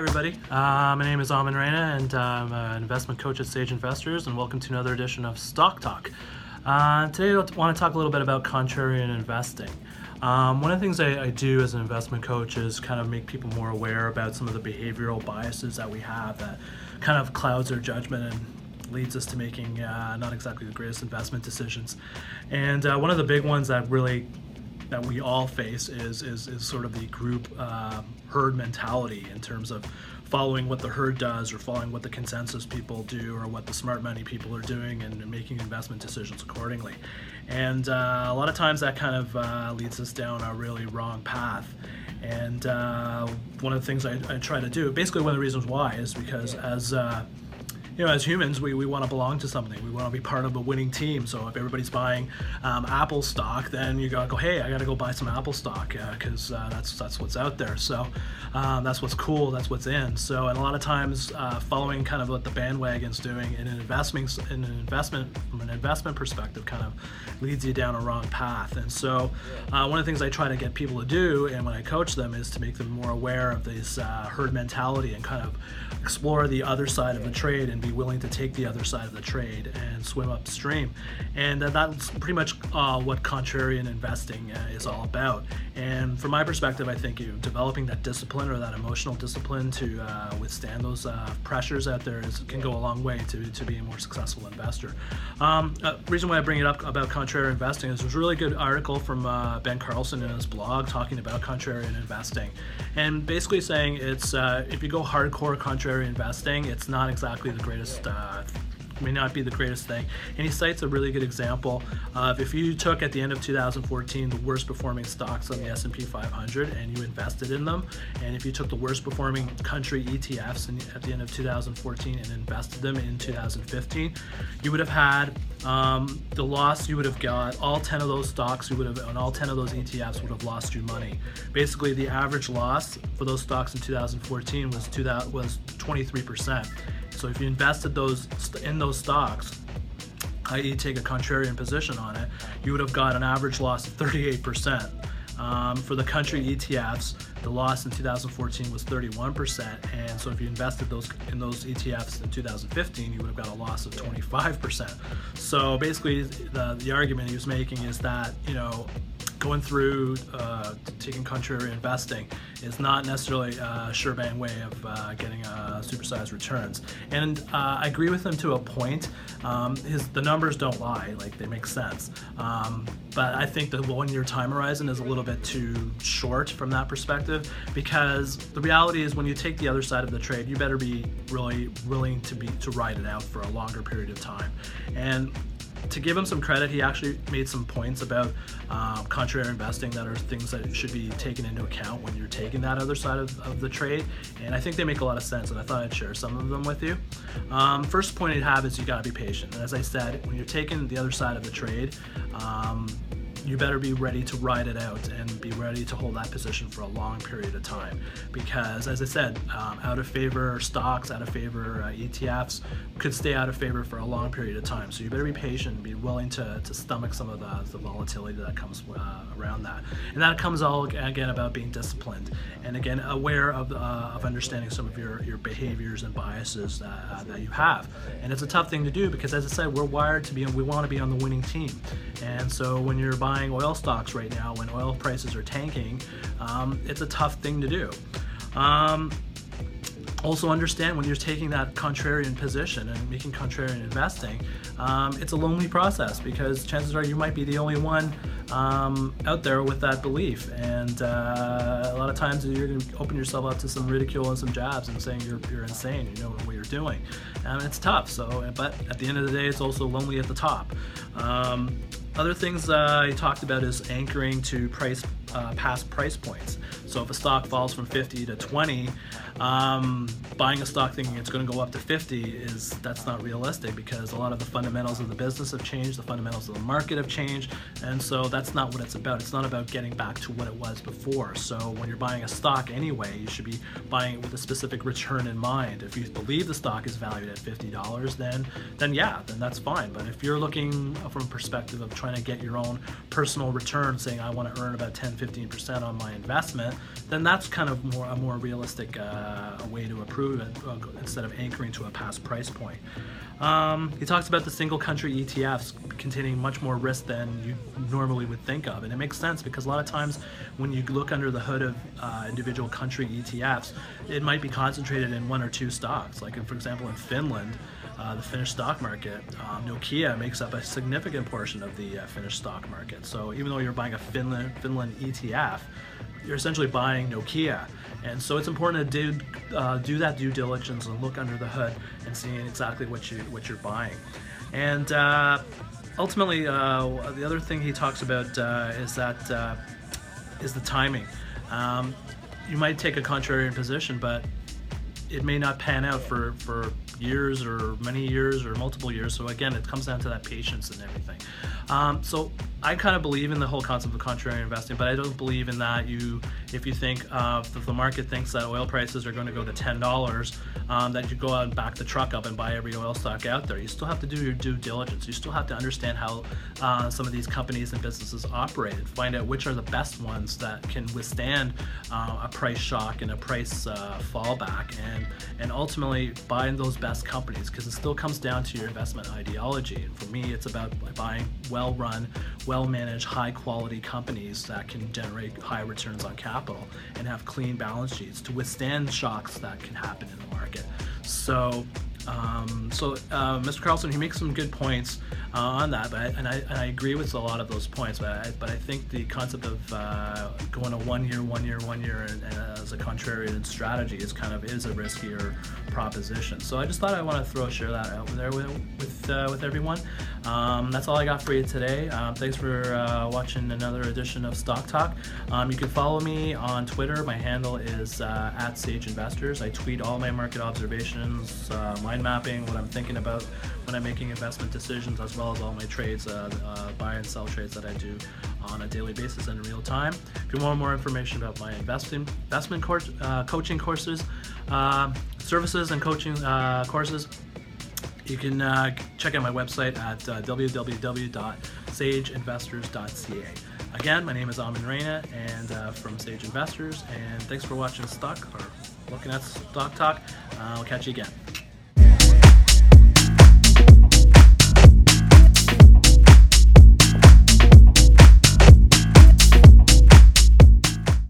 everybody. Uh, my name is Aman Raina, and I'm an investment coach at Sage Investors, and welcome to another edition of Stock Talk. Uh, today, I want to talk a little bit about contrarian investing. Um, one of the things I, I, do as an investment coach is kind of make people more aware about some of the behavioral biases that we have that kind of clouds our judgment and leads us to making uh, not exactly the greatest investment decisions. And uh, one of the big ones that really that we all face is is, is sort of the group uh, herd mentality in terms of following what the herd does or following what the consensus people do or what the smart money people are doing and making investment decisions accordingly. And uh, a lot of times that kind of uh, leads us down a really wrong path. And uh, one of the things I, I, try to do, basically one of the reasons why, is because as uh, you know, as humans, we, we want to belong to something. We want to be part of a winning team. So if everybody's buying um, Apple stock, then you gotta go, hey, I gotta go buy some Apple stock because uh, uh, that's that's what's out there. So um, that's what's cool. That's what's in. So and a lot of times, uh, following kind of what the bandwagon's doing in an investment in an investment from an investment perspective, kind of leads you down a wrong path. And so uh, one of the things I try to get people to do, and when I coach them, is to make them more aware of this uh, herd mentality and kind of explore the other side of the trade and be willing to take the other side of the trade and swim upstream. And that's pretty much uh, what contrarian investing uh, is all about. And from my perspective, I think you know, developing that discipline or that emotional discipline to uh, withstand those uh, pressures out there is, can go a long way to, to be a more successful investor. Um, uh, reason why I bring it up about contrarian investing is there's a really good article from Ben Carlson in his blog talking about contrarian investing, and basically saying it's if you go hardcore contrarian investing, it's not exactly the greatest greatest uh, may not be the greatest thing. And he cites a really good example of if you took at the end of 2014 the worst performing stocks on the S&P 500 and you invested in them, and if you took the worst performing country ETFs in, at the end of 2014 and invested them in 2015, you would have had um, the loss you would have got all 10 of those stocks you would have and all 10 of those ETFs would have lost you money. Basically, the average loss for those stocks in 2014 was was 23 percent so if you invested those in those stocks, i.e., take a contrarian position on it, you would have got an average loss of 38%. Um, for the country ETFs, the loss in 2014 was 31%, and so if you invested those in those ETFs in 2015, you would have got a loss of 25%. So basically, the the argument he was making is that you know going through uh, taking contrary investing is not necessarily a sure bang way of uh, getting uh, supersized returns. And uh, I agree with him to a point. Um, his the numbers don't lie; like they make sense. Um, but I think the one-year time horizon is a little bit too short from that perspective because the reality is when you take the other side of the trade, you better be really willing to be to ride it out for a longer period of time. And to give him some credit, he actually made some points about um, contrary investing that are things that should be taken into account when you're taking that other side of, of, the trade. And I think they make a lot of sense, and I thought I'd share some of them with you. Um, first point I'd have is you got to be patient. And as I said, when you're taking the other side of the trade, um, you better be ready to ride it out and be ready to hold that position for a long period of time. Because, as I said, um, out of favor stocks, out of favor uh, ETFs could stay out of favor for a long period of time. So you better be patient and be willing to, to stomach some of the, the volatility that comes uh, around that. And that comes all again about being disciplined and again aware of, uh, of understanding some of your, your behaviors and biases that, uh, that you have. And it's a tough thing to do because, as I said, we're wired to be, we want to be on the winning team. And so when you're buying buying oil stocks right now when oil prices are tanking, um, it's a tough thing to do. Um, also understand when you're taking that contrarian position and making contrarian investing, um, it's a lonely process because chances are you might be the only one um, out there with that belief. And uh, a lot of times you're going to open yourself up to some ridicule and some jabs and saying you're, you're insane, you know what you're doing. And it's tough. So, but at the end of the day, it's also lonely at the top. Um, other things uh, I talked about is anchoring to price uh, past price points. So if a stock falls from 50 to 20, um, buying a stock thinking it's going to go up to 50 is that's not realistic because a lot of the fundamentals of the business have changed, the fundamentals of the market have changed, and so that's not what it's about. It's not about getting back to what it was before. So when you're buying a stock anyway, you should be buying it with a specific return in mind. If you believe the stock is valued at $50, then then yeah, then that's fine. But if you're looking from a perspective of trying to get your own personal return, saying I want to earn about 10, 15% on my investment, then that's kind of more a more realistic uh, way to approve it uh, instead of anchoring to a past price point. Um, he talks about the single country ETFs containing much more risk than you normally would think of, and it makes sense because a lot of times when you look under the hood of uh, individual country ETFs, it might be concentrated in one or two stocks. Like, in, for example, in Finland, uh, the Finnish stock market, um, Nokia makes up a significant portion of the uh, Finnish stock market. So even though you're buying a Finland, Finland ETF, you're essentially buying Nokia. And so it's important to do, uh, do that due diligence and look under the hood and seeing exactly what, you, what you're buying. And uh, ultimately, uh, the other thing he talks about uh, is that uh, is the timing. Um, you might take a contrarian position, but it may not pan out for, for years or many years or multiple years. So again, it comes down to that patience and everything. Um, so I kind of believe in the whole concept of contrarian investing, but I don't believe in that you, if you think uh, if the market thinks that oil prices are going to go to ten dollars, um, that you go out and back the truck up and buy every oil stock out there. You still have to do your due diligence. You still have to understand how uh, some of these companies and businesses operate. Find out which are the best ones that can withstand uh, a price shock and a price uh, fallback, and and ultimately buy those best companies because it still comes down to your investment ideology. And for me, it's about buying well-run well managed, high quality companies that can generate high returns on capital and have clean balance sheets to withstand shocks that can happen in the market. So, um, so uh, Mr. Carlson, he makes some good points uh, on that, but I, and, I, and I agree with a lot of those points. But I, but I think the concept of uh, going a one year, one year, one year, and, and as a contrarian strategy is kind of is a riskier proposition. So I just thought I want to throw share that out there with with, uh, with everyone. Um, that's all I got for you today. Um, thanks for uh, watching another edition of Stock Talk. Um, you can follow me on Twitter. My handle is uh, at Sage Investors. I tweet all my market observations, uh, mind mapping, what I'm thinking about when I'm making investment decisions, as well as all my trades, uh, uh, buy and sell trades that I do on a daily basis in real time. If you want more information about my investing investment course, uh, coaching courses, uh, services and coaching uh, courses, you can uh, check out my website at uh, www.sageinvestors.ca. Again, my name is Aman Raina and from Sage Investors, and thanks for watching Stock or looking at Stock Talk. I'll catch you again.